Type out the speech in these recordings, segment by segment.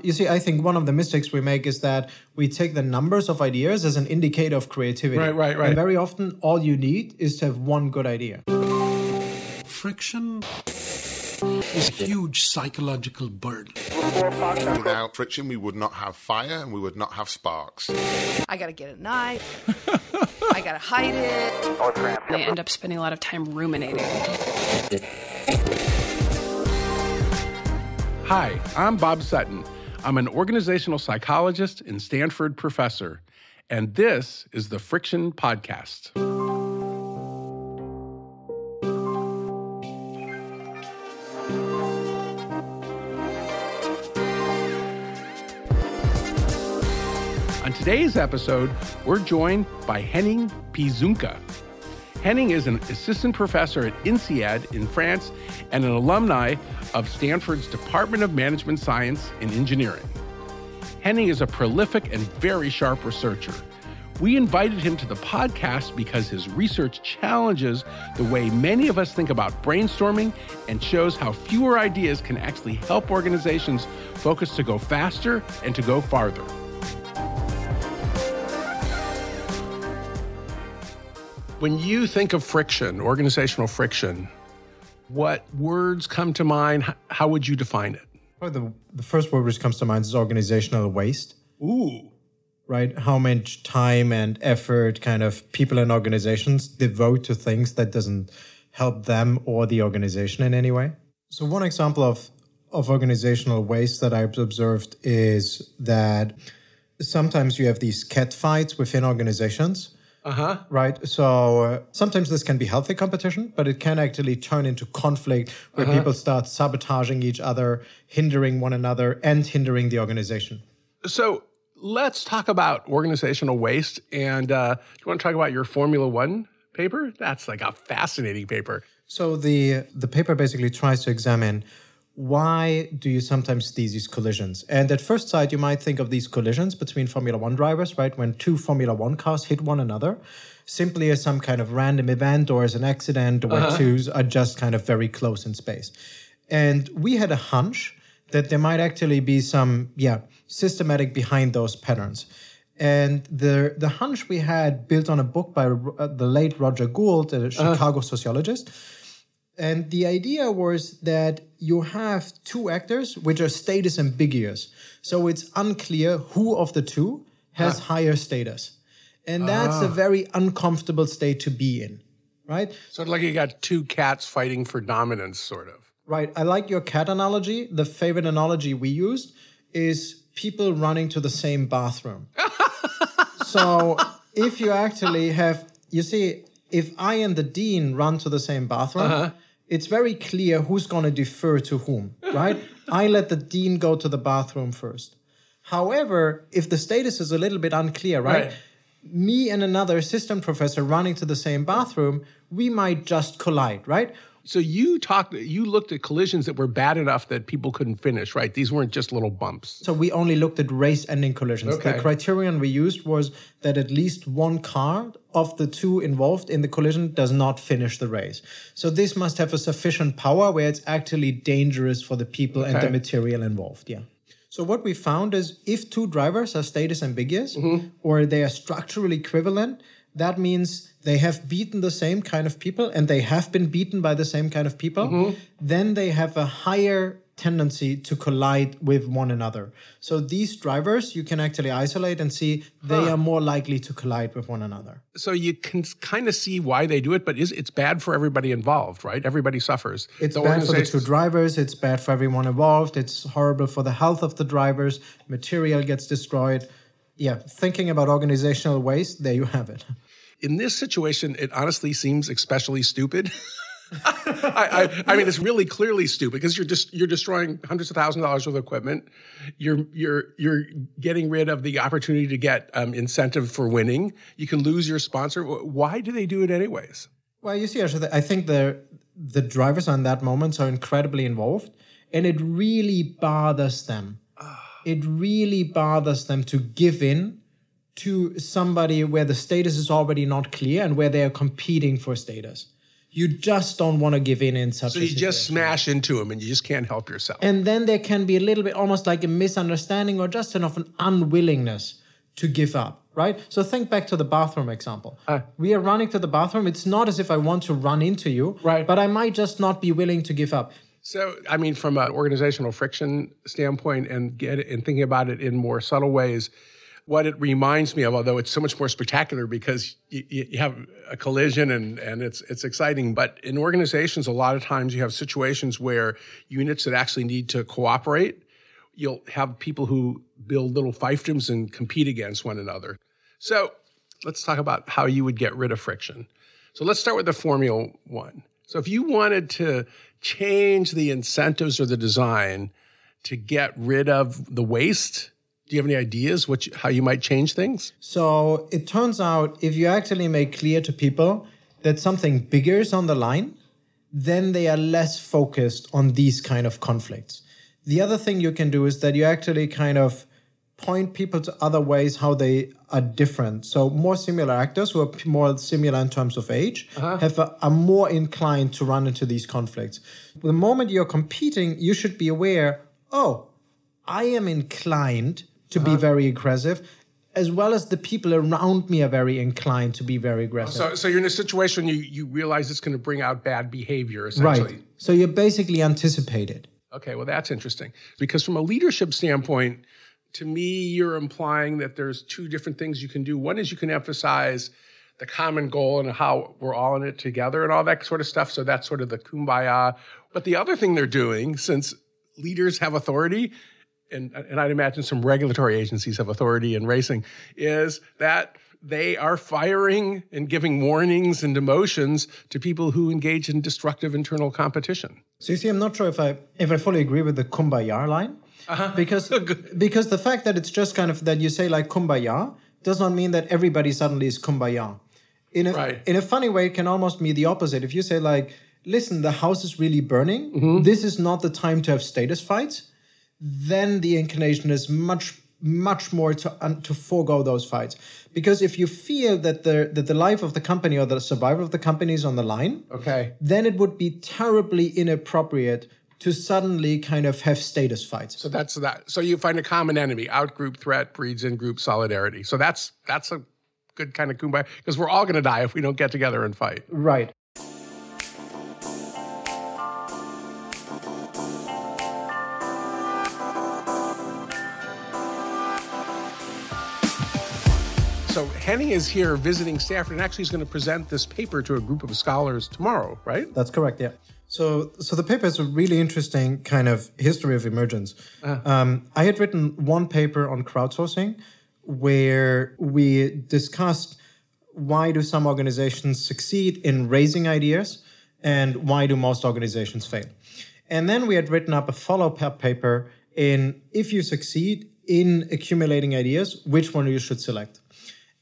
You see, I think one of the mistakes we make is that we take the numbers of ideas as an indicator of creativity. Right, right, right. And very often, all you need is to have one good idea. Friction is a huge psychological burden. Without friction, we would not have fire and we would not have sparks. I gotta get a knife. I gotta hide it. They end up spending a lot of time ruminating. Hi, I'm Bob Sutton. I'm an organizational psychologist and Stanford professor, and this is the Friction Podcast. On today's episode, we're joined by Henning Piezunka. Henning is an assistant professor at INSEAD in France and an alumni of Stanford's Department of Management Science and Engineering. Henning is a prolific and very sharp researcher. We invited him to the podcast because his research challenges the way many of us think about brainstorming and shows how fewer ideas can actually help organizations focus to go faster and to go farther. When you think of friction, organizational friction, what words come to mind? How would you define it? Probably the, the first word which comes to mind is organizational waste, Ooh. right? How much time and effort kind of people and organizations devote to things that doesn't help them or the organization in any way. So one example of of organizational waste that I've observed is that sometimes you have these cat fights within organizations Uh huh. Right. So uh, sometimes this can be healthy competition, but it can actually turn into conflict where people start sabotaging each other, hindering one another, and hindering the organization. So let's talk about organizational waste. And uh, do you want to talk about your Formula One paper? That's like a fascinating paper. So the the paper basically tries to examine why do you sometimes see these collisions? And at first sight, you might think of these collisions between Formula One drivers, right? When two Formula One cars hit one another, simply as some kind of random event or as an accident where twos are just kind of very close in space. And we had a hunch that there might actually be some, yeah, systematic behind those patterns. And the the hunch we had built on a book by uh, the late Roger Gould, a Chicago sociologist. And the idea was that you have two actors which are status ambiguous. So it's unclear who of the two has ah. higher status. And that's a ah. very uncomfortable state to be in, right? Sort of like you got two cats fighting for dominance, sort of. Right. I like your cat analogy. The favorite analogy we used is people running to the same bathroom. so if you actually have, you see, if I and the dean run to the same bathroom, uh-huh. It's very clear who's going to defer to whom, right? I let the dean go to the bathroom first. However, if the status is a little bit unclear, right? Right. Me and another assistant professor running to the same bathroom, we might just collide, right? So you talked, you looked at collisions that were bad enough that people couldn't finish, right? These weren't just little bumps. So we only looked at race-ending collisions. Okay. The criterion we used was that at least one car of the two involved in the collision does not finish the race. So this must have a sufficient power where it's actually dangerous for the people and the material involved. Yeah. So what we found is if two drivers are status ambiguous Mm-hmm. or they are structurally equivalent, that means they have beaten the same kind of people and they have been beaten by the same kind of people, Mm-hmm. then they have a higher tendency to collide with one another. So these drivers you can actually isolate and see they are more likely to collide with one another. So you can kind of see why they do it, but is it's bad for everybody involved, right? Everybody suffers. It's The bad for the two drivers, it's bad for everyone involved, it's horrible for the health of the drivers, material gets destroyed. Yeah, thinking about organizational waste, there you have it. in this situation, it honestly seems especially stupid. I, I, I mean, it's really clearly stupid because you're just you're destroying hundreds of thousands of dollars worth of equipment. You're you're you're getting rid of the opportunity to get um, incentive for winning. You can lose your sponsor. Why do they do it anyways? Well, you see, I think the the drivers on that moment are incredibly involved, and it really bothers them. It really bothers them to give in to somebody where the status is already not clear and where they are competing for status. you just don't want to give in in such So you just smash into them and you just can't help yourself. And then there can be a little bit almost like a misunderstanding or just enough an unwillingness to give up, right? So think back to the bathroom example. Uh. we are running to the bathroom. It's not as if I want to run into you, Right. But I might just not be willing to give up. So, I mean, from an organizational friction standpoint and get and thinking about it in more subtle ways, what it reminds me of, although it's so much more spectacular because you, you have a collision and, and it's it's exciting, but in organizations, a lot of times you have situations where units that actually need to cooperate, you'll have people who build little fiefdoms and compete against one another. So, let's talk about how you would get rid of friction. So let's start with the Formula One. So if you wanted to change the incentives or the design to get rid of the waste, do you have any ideas you, how you might change things? So it turns out if you actually make clear to people that something bigger is on the line, then they are less focused on these kind of conflicts. The other thing you can do is that you actually kind of point people to other ways how they are different. So more similar actors who are more similar in terms of age uh-huh. have a, are more inclined to run into these conflicts. The moment you're competing, you should be aware, oh, I am inclined to be uh-huh. very aggressive, as well as the people around me are very inclined to be very oh, aggressive. So, so you're in a situation you, you realize it's going to bring out bad behavior, essentially. right. So you basically anticipate it. Okay, well, that's interesting. Because from a leadership standpoint, to me, you're implying that there's two different things you can do. One is you can emphasize the common goal and how we're all in it together and all that sort of stuff. So that's sort of the kumbaya. But the other thing they're doing, since leaders have authority, and, and I'd imagine some regulatory agencies have authority in racing, is that they are firing and giving warnings and demotions to people who engage in destructive internal competition. So you see, I'm not sure if I if I fully agree with the kumbaya line, Uh-huh. because because the fact that it's just kind of that you say like kumbaya does not mean that everybody suddenly is kumbaya. In a Right. in a funny way, it can almost be the opposite. If you say like, listen, the house is really burning. Mm-hmm. This is not the time to have status fights. Then the inclination is much much more to un, to forego those fights because if you feel that the that the life of the company or the survival of the company is on the line, Okay. then it would be terribly inappropriate to suddenly kind of have status fights. So that's that. So you find a common enemy. Out group threat breeds in group solidarity. So that's that's a good kind of kumbaya because we're all going to die if we don't get together and fight. Right. So Henning is here visiting Stanford and actually is going to present this paper to a group of scholars tomorrow, right? That's correct. Yeah. So, so the paper is a really interesting kind of history of emergence. Um, I had written one paper on crowdsourcing where we discussed why do some organizations succeed in raising ideas and why do most organizations fail. And then we had written up a follow-up paper in if you succeed in accumulating ideas, which one you should select.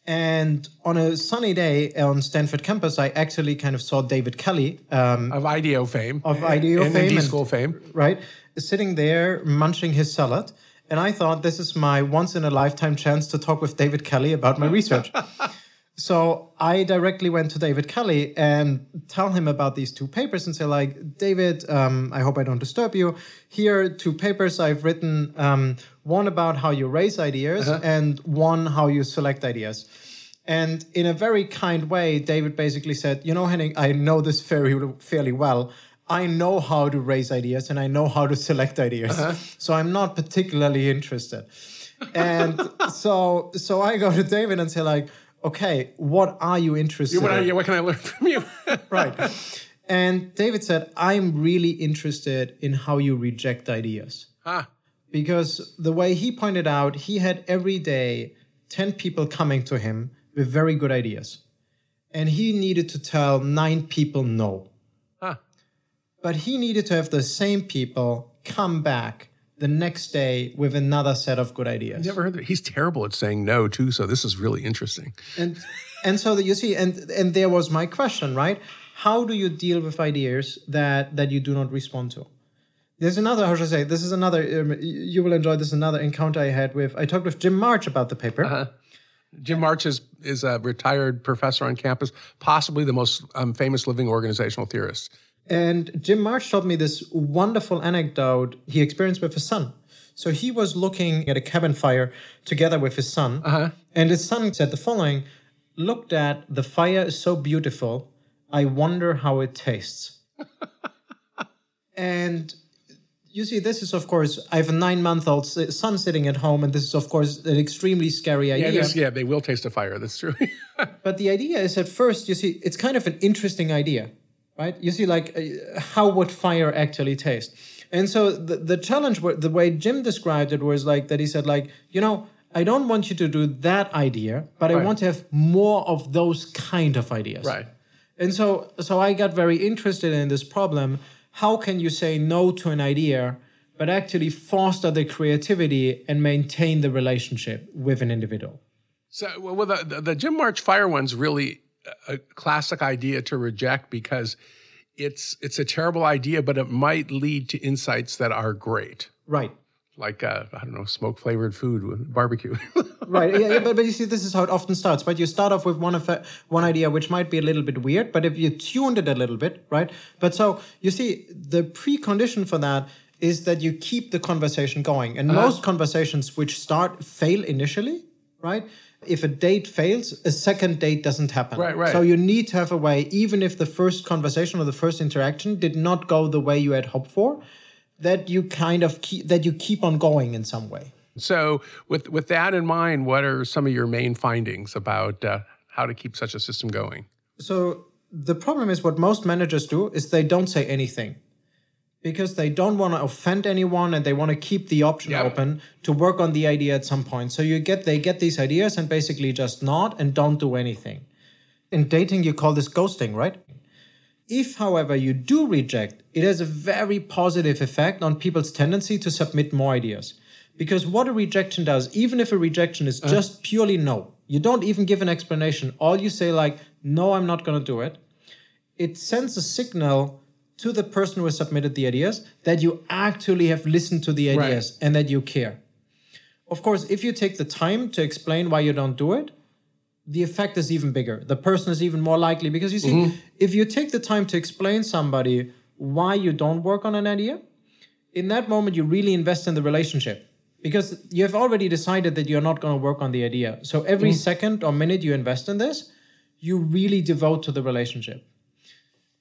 And on a sunny day on Stanford campus, I actually kind of saw David Kelley um, Of IDEO fame. of IDEO and fame ND and- school fame. right, sitting there munching his salad. And I thought this is my once in a lifetime chance to talk with David Kelley about my research. so I directly went to David Kelley and tell him about these two papers and say, like, David, um, I hope I don't disturb you. Here are two papers I've written. Um, one about how you raise ideas and one how you select ideas. And in a very kind way, David basically said, "You know, Henning, I know this very fairly well. I know how to raise ideas and I know how to select ideas. So I'm not particularly interested." And so, so I go to David and say, like, "Okay, what are you interested What, in?" what can I learn from you? right. And David said, "I'm really interested in how you reject ideas." ah, because the way he pointed out, he had every day 10 people coming to him with very good ideas. And he needed to tell nine people no. ah. But he needed to have the same people come back the next day with another set of good ideas. Never heard that. He's terrible at saying no, too. So this is really interesting. and and so that you see and and there was my question right how do you deal with ideas that that you do not respond to there's another how should i say this is another um, you will enjoy this another encounter i had with i talked with jim march about the paper Jim March is, is a retired professor on campus, possibly the most um, famous living organizational theorist. And Jim March told me this wonderful anecdote he experienced with his son. So he was looking at a cabin fire together with his son, Uh-huh. and his son said the following Looked at, the fire is so beautiful, I wonder how it tastes. and you see, this is, of course, I have a nine month old son sitting at home, and this is, of course, an extremely scary Yeah, idea. this- yeah, they will taste a fire. That's true. But the idea is at first, you see, it's kind of an interesting idea, right? You see, like, uh, how would fire actually taste? And so the, the challenge, the way Jim described it was like that he said, like, you know, I don't want you to do that idea, but I want to have more of those kind of ideas. right. And so, so I got very interested in this problem. How can you say no to an idea, but actually foster the creativity and maintain the relationship with an individual? So, well, the, the Jim March fire one's really a classic idea to reject because it's it's a terrible idea, but it might lead to insights that are great, Right. like uh, I don't know, smoke flavored food with barbecue. right. Yeah, yeah, but, but you see this is how it often starts right? You start off with one effect, one idea which might be a little bit weird but if you tuned it a little bit right? But so you see the precondition for that is that you keep the conversation going. And most conversations which start fail initially right if a date fails a second date doesn't happen Right, right. so you need to have a way even if the first conversation or the first interaction did not go the way you had hoped for that you kind of keep that you keep on going in some way so, with with that in mind, what are some of your main findings about uh, how to keep such a system going? So the problem is what most managers do is they don't say anything because they don't want to offend anyone and they want to keep the option Yep. open to work on the idea at some point. So you get they get these ideas and basically just nod and don't do anything. In dating you call this ghosting, right? If, however, you do reject, it has a very positive effect on people's tendency to submit more ideas. Because what a rejection does, even if a rejection is uh. just purely no, you don't even give an explanation. All you say, like, no, I'm not going to do it, it sends a signal to the person who has submitted the ideas that you actually have listened to the ideas and that you care. Of course, if you take the time to explain why you don't do it, the effect is even bigger. The person is even more likely because you see, mm-hmm. if you take the time to explain somebody why you don't work on an idea, in that moment you really invest in the relationship because you have already decided that you're not going to work on the idea. So every mm-hmm. second or minute you invest in this, you really devote to the relationship.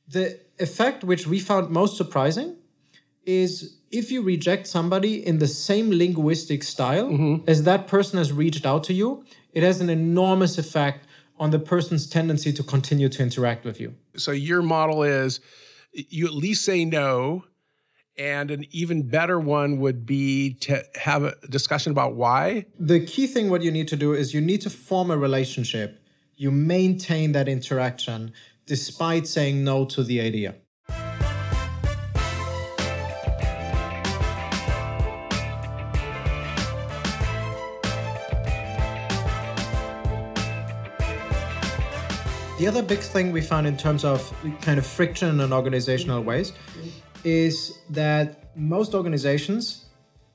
The effect which we found most surprising is if you reject somebody in the same linguistic style mm-hmm. as that person has reached out to you, it has an enormous effect on the person's tendency to continue to interact with you. So your model is you at least say no, and an even better one would be to have a discussion about why. The key thing what you need to do is you need to form a relationship. You maintain that interaction despite saying no to the idea. The other big thing we found in terms of kind of friction in organizational ways is that most organizations,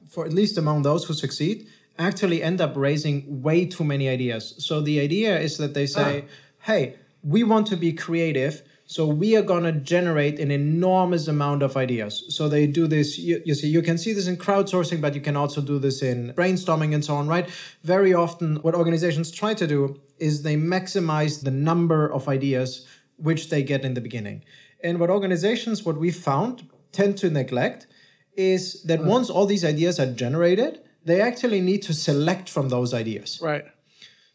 for at least among those who succeed, actually end up raising way too many ideas. So the idea is that they say, ah. hey, we want to be creative. So we are going to generate an enormous amount of ideas. So they do this. You, you see, you can see this in crowdsourcing, but you can also do this in brainstorming and so on, right? Very often, what organizations try to do is they maximize the number of ideas which they get in the beginning. And what organizations, what we found, tend to neglect is that once all these ideas are generated, they actually need to select from those ideas. Right.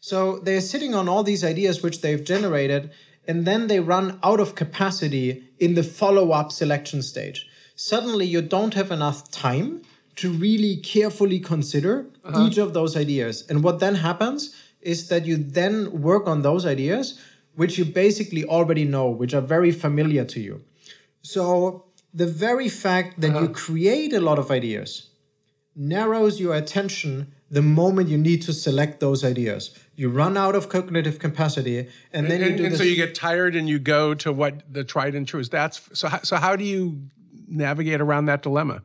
So they're sitting on all these ideas which they've generated, and then they run out of capacity in the follow up selection stage. Suddenly, you don't have enough time to really carefully consider uh-huh. each of those ideas. And what then happens is that you then work on those ideas which you basically already know, which are very familiar to you. So the very fact that you uh-huh. create a lot of ideas narrows your attention the moment you need to select those ideas. You run out of cognitive capacity, and then you And, do and this. so you get tired and you go to what the tried and true is. That's so. How, so how do you navigate around that dilemma?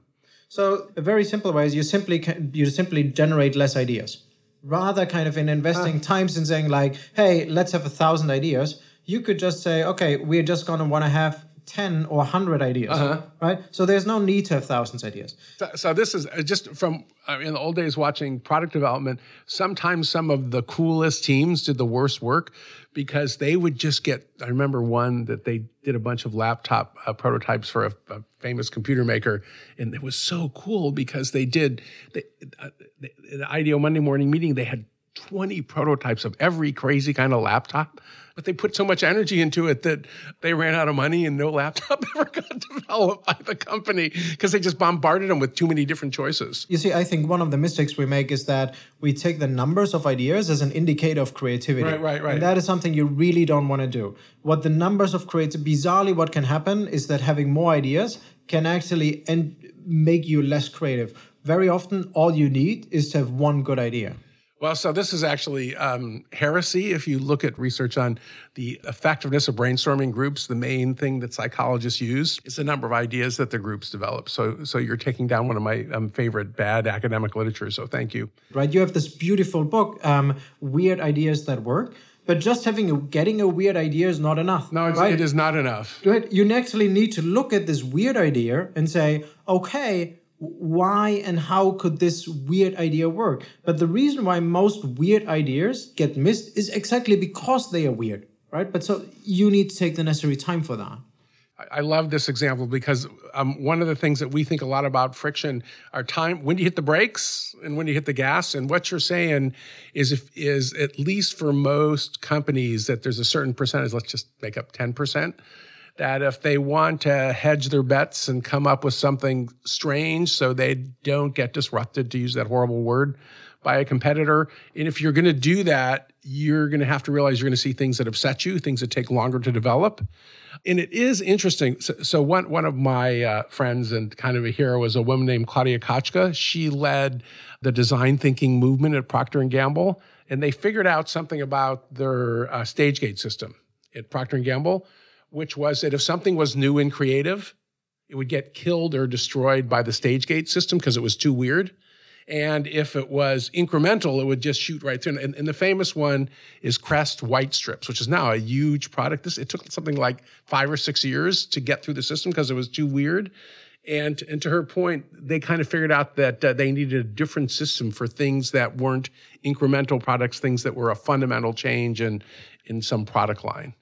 So a very simple way is you simply can, you simply generate less ideas. rather kind of in investing ah. times in saying like, hey, let's have a thousand ideas, you could just say, okay, we're just gonna want to have 10 or 100 ideas, right? So there's no need to have thousands of ideas. So, so this is uh, just from uh, in the old days watching product development. Sometimes some of the coolest teams did the worst work because they would just get. I remember one that they did a bunch of laptop uh, prototypes for a, a famous computer maker, and it was so cool because they did. They, uh, the, the IDEO Monday morning meeting, they had 20 prototypes of every crazy kind of laptop, but they put so much energy into it that they ran out of money and no laptop ever got developed by the company because they just bombarded them with too many different choices. You see, I think one of the mistakes we make is that we take the numbers of ideas as an indicator of creativity. Right, right, right. And that is something you really don't want to do. What the numbers of creativity, bizarrely, what can happen is that having more ideas can actually and make you less creative. Very often, all you need is to have one good idea. Well, so this is actually um, heresy. If you look at research on the effectiveness of brainstorming groups, the main thing that psychologists use is the number of ideas that the groups develop. So, so you're taking down one of my um, favorite bad academic literature. So, thank you. right? You have this beautiful book, um, Weird Ideas That Work, but just having a, getting a weird idea is not enough. No, it's, right? it is not enough. Right? You actually need to look at this weird idea and say, okay, why and how could this weird idea work? But the reason why most weird ideas get missed is exactly because they are weird, right? But so you need to take the necessary time for that. I- love this example because um, one of the things that we think a lot about friction are time when you hit the brakes and when you hit the gas. And what you're saying is if is at least for most companies that there's a certain percentage. Let's just make up ten percent. That if they want to hedge their bets and come up with something strange so they don't get disrupted, to use that horrible word, by a competitor. And if you're going to do that, you're going to have to realize you're going to see things that upset you, things that take longer to develop. And it is interesting. So, so one one of my uh, friends and kind of a hero was a woman named Claudia Kotchka. She led the design thinking movement at Procter Gamble, and they figured out something about their uh, stage gate system at Procter Gamble, which was that if something was new and creative, it would get killed or destroyed by the stage gate system because it was too weird. And if it was incremental, it would just shoot right through. And, and the famous one is Crest White Strips, which is now a huge product. This it took something like five or six years to get through the system because it was too weird. And and to her point, they kind of figured out that uh, they needed a different system for things that weren't incremental products, things that were a fundamental change in in some product line.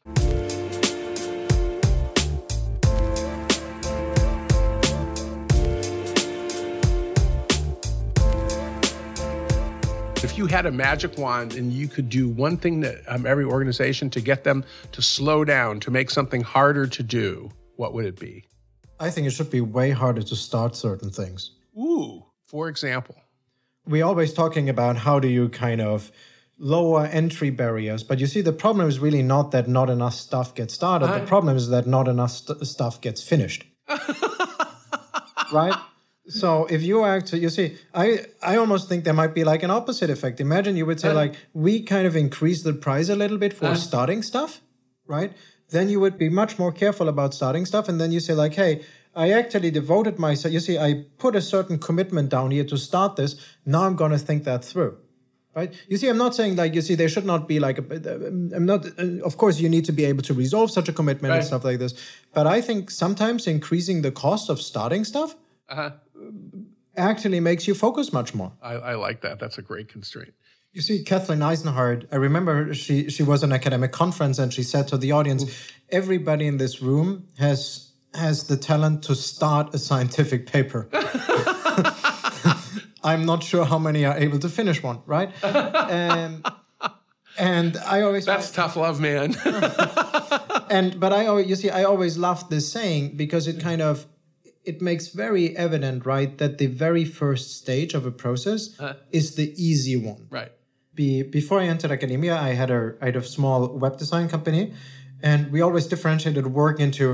If you had a magic wand and you could do one thing that um, every organization to get them to slow down, to make something harder to do, what would it be? I think it should be way harder to start certain things. Ooh, for example. We're always talking about how do you kind of lower entry barriers, but you see, the problem is really not that not enough stuff gets started. The problem is that not enough st- stuff gets finished. right? So if you actually, you see, I I almost think there might be like an opposite effect. Imagine you would say like we kind of increase the price a little bit for starting stuff, right? Then you would be much more careful about starting stuff, and then you say like, hey, I actually devoted myself. You see, I put a certain commitment down here to start this. Now I'm going to think that through. Right? You see, I'm not saying like you see there should not be like a. I'm not. Of course, you need to be able to resolve such a commitment and stuff like this. But I think sometimes increasing the cost of starting stuff uh-huh. Actually makes you focus much more. I, I like that. That's a great constraint. You see, Kathleen Eisenhardt, I remember she, she was an academic conference and she said to the audience, everybody in this room has has the talent to start a scientific paper. I'm not sure how many are able to finish one, right? Um, and I always That's tough love, man. and but I always you see I always laughed this saying because it kind of it makes very evident, right, that the very first stage of a process uh-huh. is the easy one. right. be, before I entered academia, I had a I had a small web design company, and we always differentiated work into: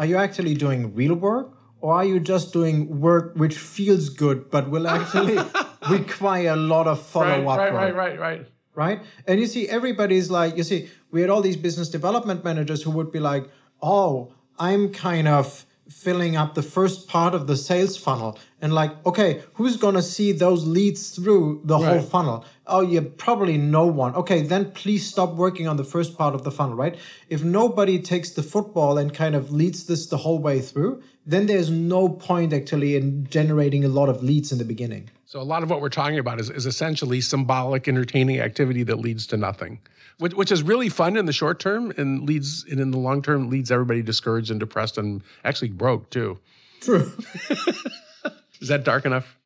Are you actually doing real work, or are you just doing work which feels good but will actually require a lot of follow up? right, work? right, right, right. right? And you see, everybody's like, you see, we had all these business development managers who would be like, oh, I'm kind of filling up the first part of the sales funnel and like okay who's going to see those leads through the whole funnel? Oh yeah probably no one. Okay then please stop working on the first part of the funnel right? If nobody takes the football and kind of leads this the whole way through then there's no point actually in generating a lot of leads in the beginning So a lot of what we're talking about is, is essentially symbolic, entertaining activity that leads to nothing, which, which is really fun in the short term and leads, and in the long term leads everybody discouraged and depressed and actually broke too. true Is that dark enough?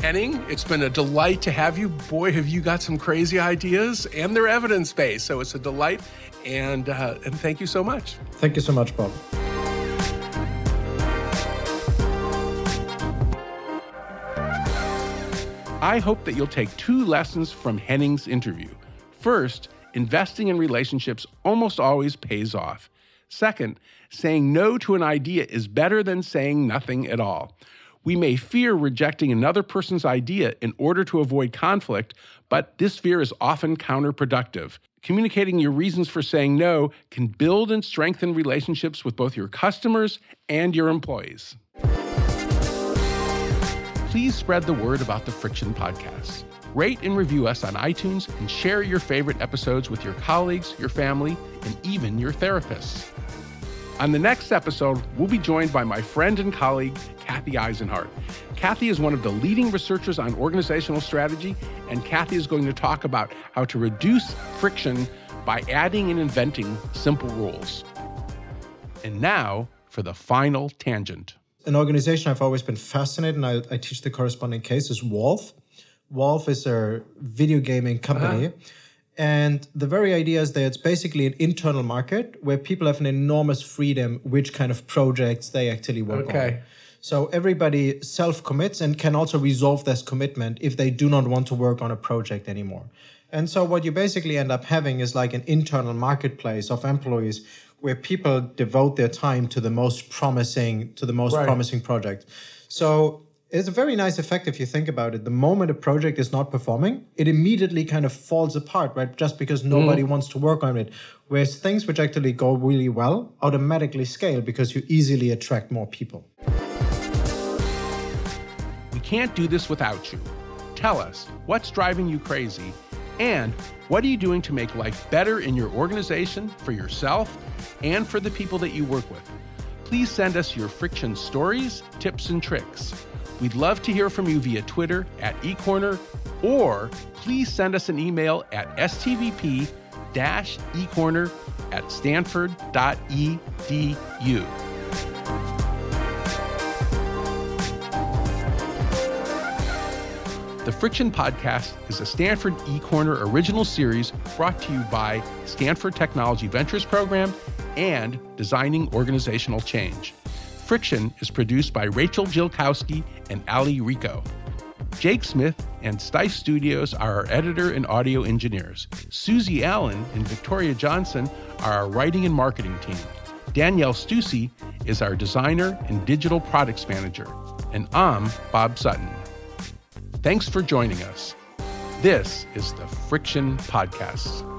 Henning, it's been a delight to have you. Boy, have you got some crazy ideas, and they're evidence based. So it's a delight, and uh, and thank you so much. thank you so much bob I hope that you'll take two lessons from Henning's interview. First, investing in relationships almost always pays off. Second, saying no to an idea is better than saying nothing at all. We may fear rejecting another person's idea in order to avoid conflict, but this fear is often counterproductive. Communicating your reasons for saying no can build and strengthen relationships with both your customers and your employees please spread the word about the Friction Podcast. Rate and review us on iTunes and share your favorite episodes with your colleagues, your family, and even your therapists. On the next episode, we'll be joined by my friend and colleague, Kathy Eisenhardt. Kathy is one of the leading researchers on organizational strategy, and Kathy is going to talk about how to reduce friction by adding and inventing simple rules. And now for the final tangent. an organization I've always been fascinated, and I, I teach the corresponding case, is Valve. Valve is a video gaming company. Uh-huh. And the very idea is that it's basically an internal market where people have an enormous freedom which kind of projects they actually work on. Okay. So everybody self commits and can also resolve this commitment if they do not want to work on a project anymore. And so what you basically end up having is like an internal marketplace of employees where people devote their time to the most promising to the most Right. promising project. So it's a very nice effect if you think about it. The moment a project is not performing, it immediately kind of falls apart, right? Just because mm. nobody wants to work on it. Whereas things which actually go really well automatically scale because you easily attract more people. We can't do this without you. Tell us what's driving you crazy and what are you doing to make life better in your organization, for yourself, and for the people that you work with. Please send us your friction stories, tips, and tricks. We'd love to hear from you via Twitter at eCorner, or please send us an email at stvp ecorner at stanford.edu. The Friction Podcast is a Stanford eCorner original series brought to you by Stanford Technology Ventures Program and Designing Organizational Change. Friction is produced by Rachel Jilkowski and Ali Rico. Jake Smith and Stice Studios are our editor and audio engineers. Susie Allen and Victoria Johnson are our writing and marketing team. Danielle Stussy is our designer and digital products manager. And I'm Bob Sutton. Thanks for joining us. This is the Friction Podcast.